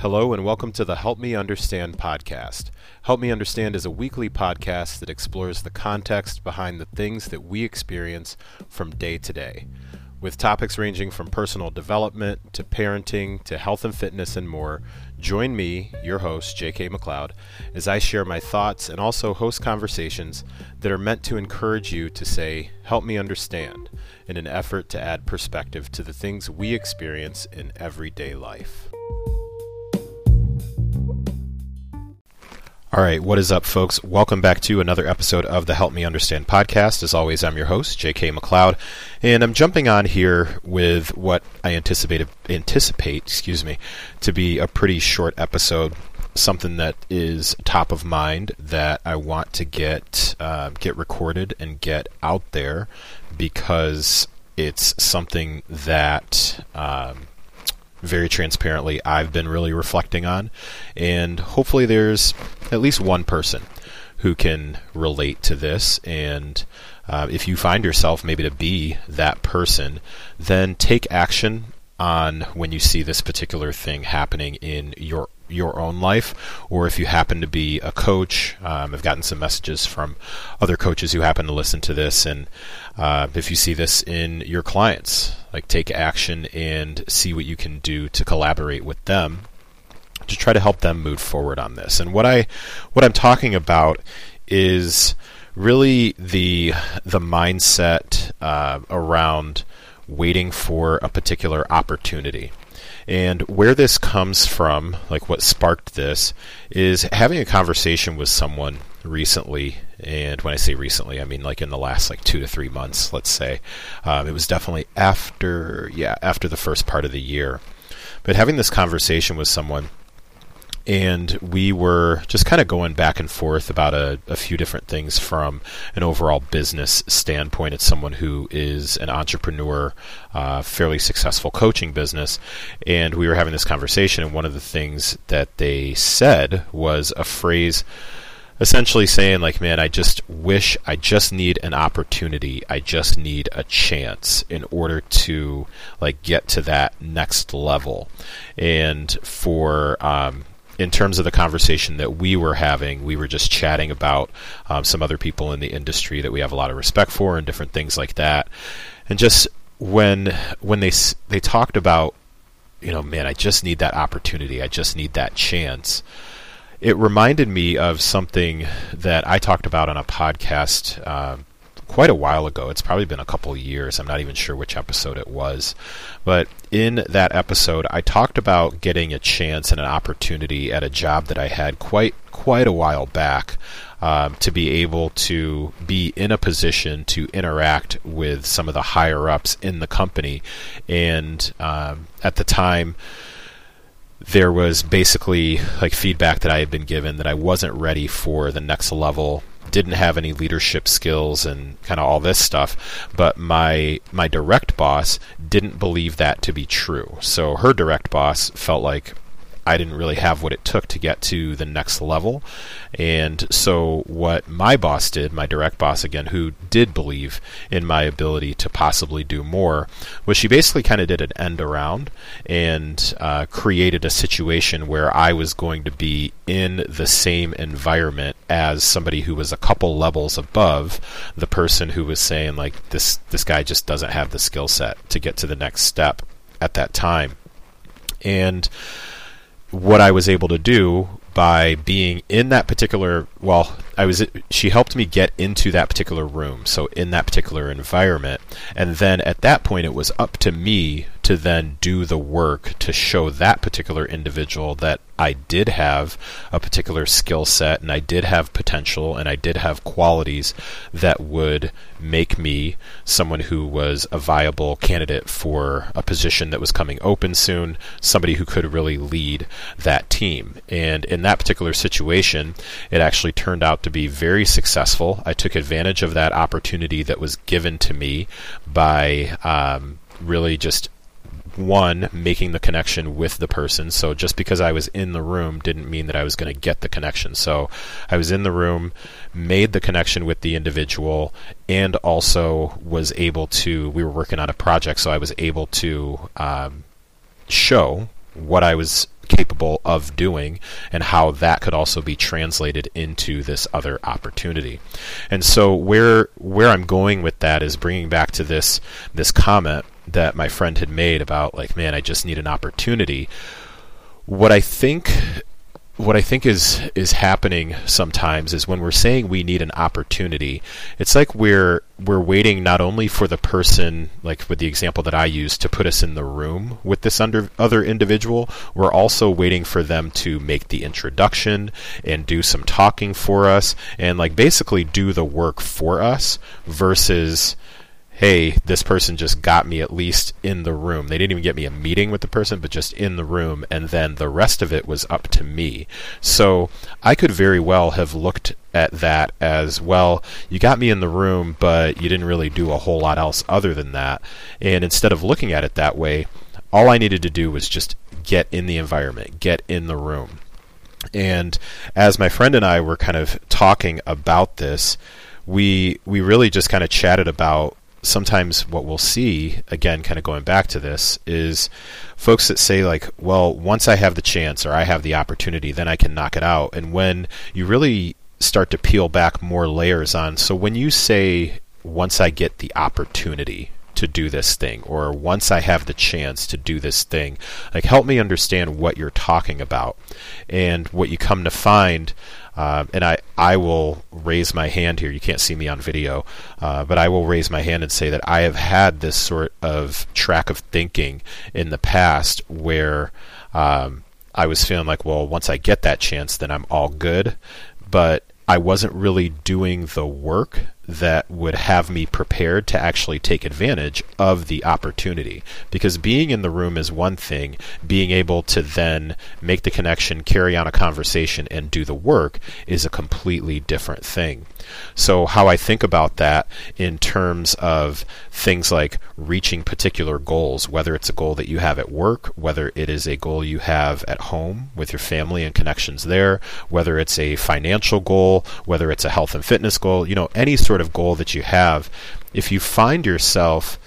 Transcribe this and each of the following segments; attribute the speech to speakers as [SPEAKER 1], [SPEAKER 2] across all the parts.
[SPEAKER 1] Hello, and welcome to the Help Me Understand podcast. Help Me Understand is a weekly podcast that explores the context behind the things that we experience from day to day, with topics ranging from personal development to parenting to health and fitness and more. Join me, your host, J.K. McLeod, as I share my thoughts and also host conversations that are meant to encourage you to say, Help me understand, in an effort to add perspective to the things we experience in everyday life. All right, what is up, folks? Welcome back to another episode of the Help Me Understand podcast. As always, I'm your host, J.K. McLeod, and I'm jumping on here with what I anticipate, anticipate, excuse me, to be a pretty short episode. Something that is top of mind that I want to get uh, get recorded and get out there because it's something that um, very transparently I've been really reflecting on. And hopefully there's at least one person who can relate to this. And uh, if you find yourself maybe to be that person, then take action on when you see this particular thing happening in your your own life, or if you happen to be a coach. Um, I've gotten some messages from other coaches who happen to listen to this, and uh, if you see this in your clients, like take action and see what you can do to collaborate with them to try to help them move forward on this. And what I what I'm talking about is really the the mindset uh, around waiting for a particular opportunity. And where this comes from, like what sparked this, is having a conversation with someone recently. And when I say recently, I mean like in the last like two to three months, let's say. Um, it was definitely after, yeah, after the first part of the year. But having this conversation with someone and we were just kind of going back and forth about a, a, few different things from an overall business standpoint. It's someone who is an entrepreneur, uh, fairly successful coaching business, and we were having this conversation. And one of the things that they said was a phrase essentially saying like man i just wish i just need an opportunity i just need a chance in order to like get to that next level and for um, in terms of the conversation that we were having, we were just chatting about um, some other people in the industry that we have a lot of respect for and different things like that. And just when when they they talked about, you know, man, I just need that opportunity. I just need that chance. It reminded me of something that I talked about on a podcast. Uh, quite a while ago. It's probably been a couple years. I'm not even sure which episode it was. But in that episode, I talked about getting a chance and an opportunity at a job that I had quite quite a while back um, to be able to be in a position to interact with some of the higher ups in the company. And um, at the time, there was basically like feedback that I had been given that I wasn't ready for the next level didn't have any leadership skills and kind of all this stuff but my my direct boss didn't believe that to be true. So her direct boss felt like I didn't really have what it took to get to the next level. And so, what my boss did, my direct boss again, who did believe in my ability to possibly do more, was she basically kind of did an end around and uh, created a situation where I was going to be in the same environment as somebody who was a couple levels above the person who was saying, like, this, this guy just doesn't have the skill set to get to the next step at that time. And what I was able to do by being in that particular well I was she helped me get into that particular room so in that particular environment. And then at that point it was up to me to then do the work to show that particular individual that I did have a particular skill set and I did have potential and I did have qualities that would make me someone who was a viable candidate for a position that was coming open soon, somebody who could really lead that team. And in that particular situation, it actually turned out to be very successful. I took advantage of that opportunity that was given to me by um, really just one making the connection with the person so just because i was in the room didn't mean that i was going to get the connection so i was in the room made the connection with the individual and also was able to we were working on a project so i was able to um, show what i was capable of doing and how that could also be translated into this other opportunity. And so where where I'm going with that is bringing back to this this comment that my friend had made about like man I just need an opportunity. What I think what I think is is happening sometimes is when we're saying we need an opportunity, it's like we're we're waiting not only for the person, like with the example that I used, to put us in the room with this under, other individual, we're also waiting for them to make the introduction and do some talking for us and like basically do the work for us versus hey, this person just got me at least in the room. They didn't even get me a meeting with the person, but just in the room, and then the rest of it was up to me. So I could very well have looked at that as well. You got me in the room, but you didn't really do a whole lot else other than that. And instead of looking at it that way, all I needed to do was just get in the environment, get in the room. And as my friend and I were kind of talking about this, we we really just kind of chatted about sometimes what we'll see, again, kind of going back to this, is folks that say, like, well, once I have the chance or I have the opportunity, then I can knock it out. And when you really start to peel back more layers on, so when you say, once I get the opportunity, to do this thing or once I have the chance to do this thing. Like, help me understand what you're talking about. And what you come to find uh, and I, I will raise my hand here. You can't see me on video, uh, but I will raise my hand and say that I have had this sort of track of thinking in the past where um, I was feeling like, well, once I get that chance, then I'm all good. But I wasn't really doing the work that would have me prepared to actually take advantage of the opportunity. Because being in the room is one thing, being able to then make the connection, carry on a conversation, and do the work is a completely different thing. So, how I think about that in terms of things like reaching particular goals, whether it's a goal that you have at work, whether it is a goal you have at home with your family and connections there, whether it's a financial goal, whether it's a health and fitness goal, you know, any sort of goal that you have, if you find yourself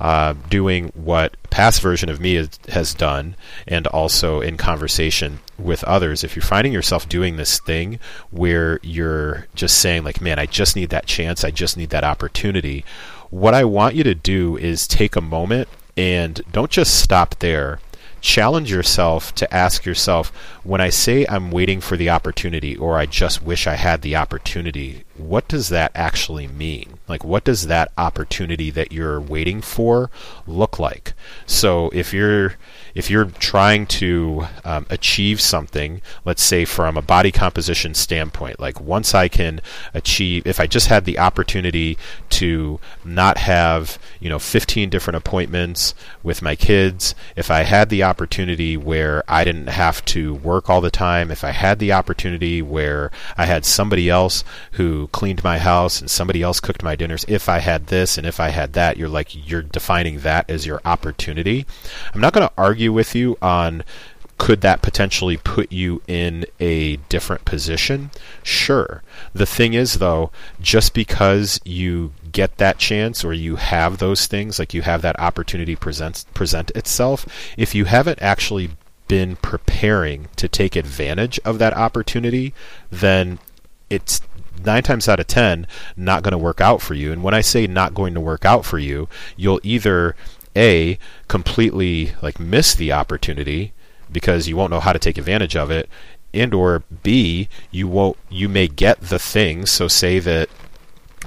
[SPEAKER 1] uh, doing what past version of me has, has done, and also in conversation with others, if you're finding yourself doing this thing where you're just saying, like, man, I just need that chance, I just need that opportunity, what I want you to do is take a moment and don't just stop there challenge yourself to ask yourself when I say I'm waiting for the opportunity or I just wish I had the opportunity, what does that actually mean? Like, what does that opportunity that you're waiting for look like? So, if you're if you're trying to um, achieve something, let's say from a body composition standpoint, like once I can achieve, if I just had the opportunity to not have, you know, 15 different appointments with my kids, if I had the opportunity where I didn't have to work all the time, if I had the opportunity where I had somebody else who cleaned my house and somebody else cooked my dinners, if I had this and if I had that, you're like, you're defining that as your opportunity. I'm not going to argue with you on could that potentially put you in a different position? Sure. The thing is, though, just because you get that chance or you have those things, like you have that opportunity present present itself, if you haven't actually been preparing to take advantage of that opportunity, then it's nine times out of ten not going to work out for you. And when I say not going to work out for you, you'll either a completely like miss the opportunity because you won't know how to take advantage of it and or b you won't you may get the thing so say that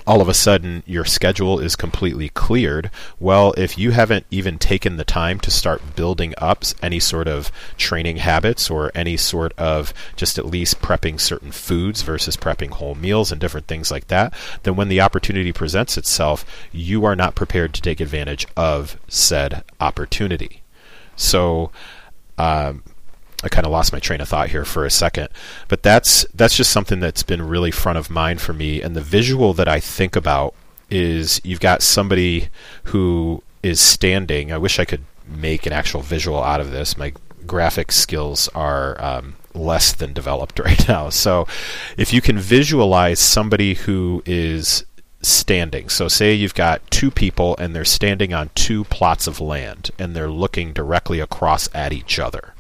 [SPEAKER 1] all of a sudden your schedule is completely cleared. Well, if you haven't even taken the time to start building up any sort of training habits or any sort of just at least prepping certain foods versus prepping whole meals and different things like that, then when the opportunity presents itself, you are not prepared to take advantage of said opportunity. So, um, I kind of lost my train of thought here for a second, but that's that's just something that's been really front of mind for me. And the visual that I think about is you've got somebody who is standing. I wish I could make an actual visual out of this. My graphic skills are um, less than developed right now. So if you can visualize somebody who is standing. So, say you've got two people and they're standing on two plots of land and they're looking directly across at each other.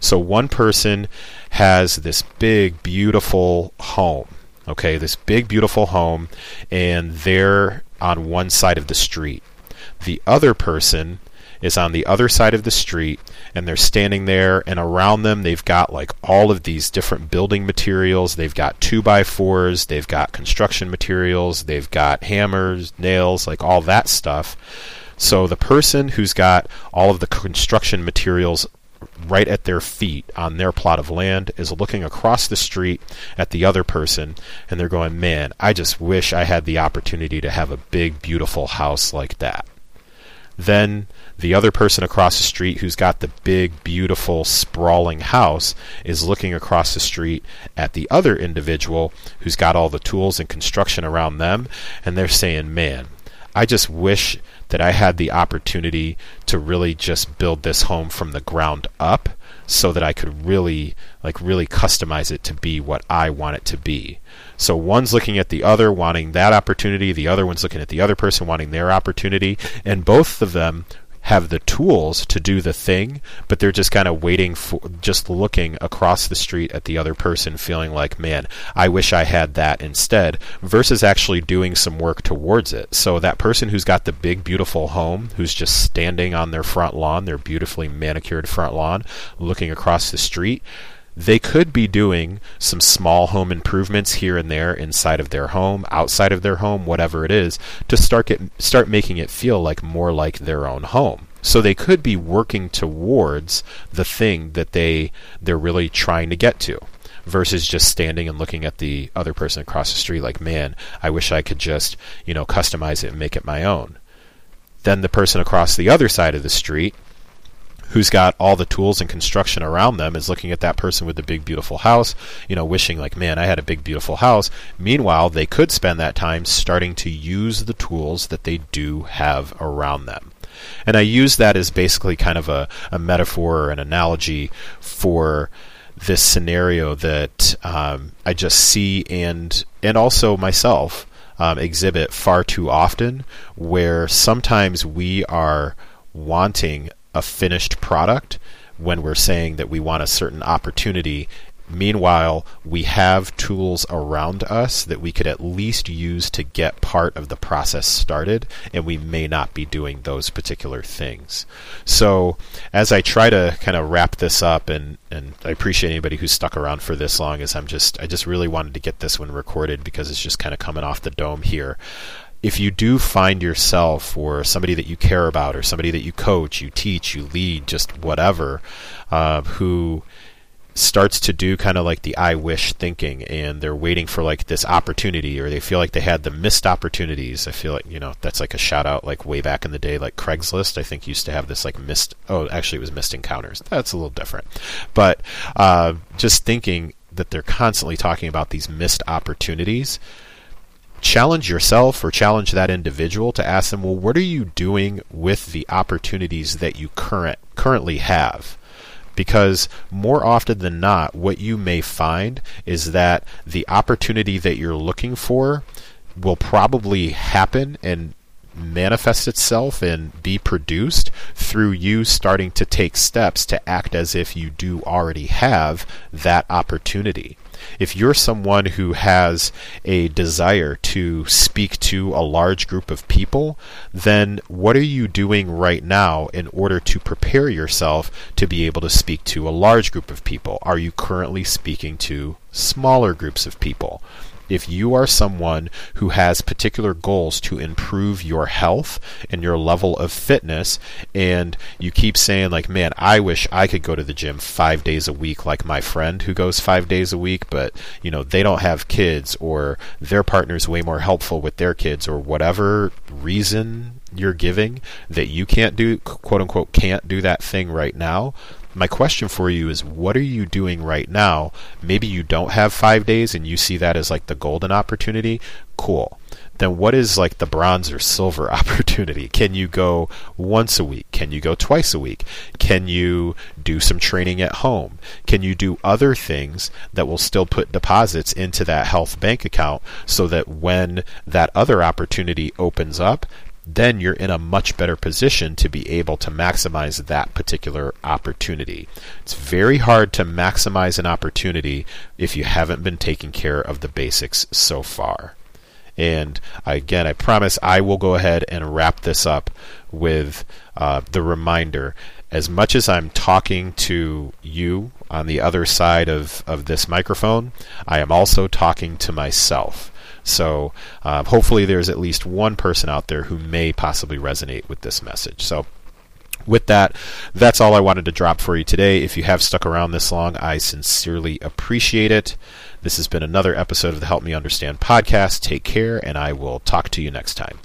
[SPEAKER 1] So one person has this big, beautiful home. Okay, this big, beautiful home, and they're on one side of the street. The other person is on the other side of the street and they're standing there and around them they've got like all of these different building materials they've got two by fours they've got construction materials they've got hammers nails like all that stuff so the person who's got all of the construction materials right at their feet on their plot of land is looking across the street at the other person and they're going, Man, I just wish I had the opportunity to have a big, beautiful house like that. Then the other person across the street who's got the big, beautiful, sprawling house is looking across the street at the other individual who's got all the tools and construction around them and they're saying, Man, I just wish that I had the opportunity to really just build this home from the ground up so that I could really like really customize it to be what I want it to be. So one's looking at the other wanting that opportunity, the other one's looking at the other person wanting their opportunity, and both of them have the tools to do the thing, but they're just kind of waiting for, just looking across the street at the other person, feeling like, man, I wish I had that instead, versus actually doing some work towards it. So that person who's got the big, beautiful home, who's just standing on their front lawn, their beautifully manicured front lawn, looking across the street, they could be doing some small home improvements here and there inside of their home, outside of their home, whatever it is, to start get, start making it feel like more like their own home. So they could be working towards the thing that they they're really trying to get to versus just standing and looking at the other person across the street like, "Man, I wish I could just, you know, customize it and make it my own." Then the person across the other side of the street who's got all the tools and construction around them is looking at that person with the big beautiful house, you know, wishing like, man, I had a big beautiful house. Meanwhile, they could spend that time starting to use the tools that they do have around them. And I use that as basically kind of a, a metaphor or an analogy for this scenario that um, I just see and and also myself um, exhibit far too often, where sometimes we are wanting a finished product when we're saying that we want a certain opportunity. Meanwhile, we have tools around us that we could at least use to get part of the process started, and we may not be doing those particular things. So, as I try to kind of wrap this up, and, and I appreciate anybody who's stuck around for this long, as I'm just I just really wanted to get this one recorded because it's just kind of coming off the dome here if you do find yourself or somebody that you care about or somebody that you coach, you teach, you lead, just whatever, uh, who starts to do kind of like the I wish thinking and they're waiting for like this opportunity or they feel like they had the missed opportunities. I feel like, you know, that's like a shout out like way back in the day, like Craigslist, I think used to have this like missed, oh, actually it was missed encounters. That's a little different. But uh, just thinking that they're constantly talking about these missed opportunities challenge yourself or challenge that individual to ask them, well, what are you doing with the opportunities that you current currently have? Because more often than not, what you may find is that the opportunity that you're looking for will probably happen and manifest itself and be produced through you starting to take steps to act as if you do already have that opportunity if you're someone who has a desire to speak to a large group of people, then what are you doing right now in order to prepare yourself to be able to speak to a large group of people? Are you currently speaking to smaller groups of people? If you are someone who has particular goals to improve your health and your level of fitness, and you keep saying, like, man, I wish I could go to the gym five days a week like my friend who goes five days a week, but, you know, they don't have kids or their partner's way more helpful with their kids or whatever reason you're giving that you can't do, quote unquote, can't do that thing right now, my question for you is what are you doing right now? Maybe you don't have five days and you see that as like the golden opportunity. Cool. Then what is like the bronze or silver opportunity? Can you go once a week? Can you go twice a week? Can you do some training at home? Can you do other things that will still put deposits into that health bank account so that when that other opportunity opens up, then you're in a much better position to be able to maximize that particular opportunity. It's very hard to maximize an opportunity if you haven't been taking care of the basics so far. And again, I promise I will go ahead and wrap this up with uh, the reminder. As much as I'm talking to you on the other side of, of this microphone, I am also talking to myself. So uh, hopefully, there's at least one person out there who may possibly resonate with this message. So with that, that's all I wanted to drop for you today. If you have stuck around this long, I sincerely appreciate it. This has been another episode of the Help Me Understand podcast. Take care, and I will talk to you next time.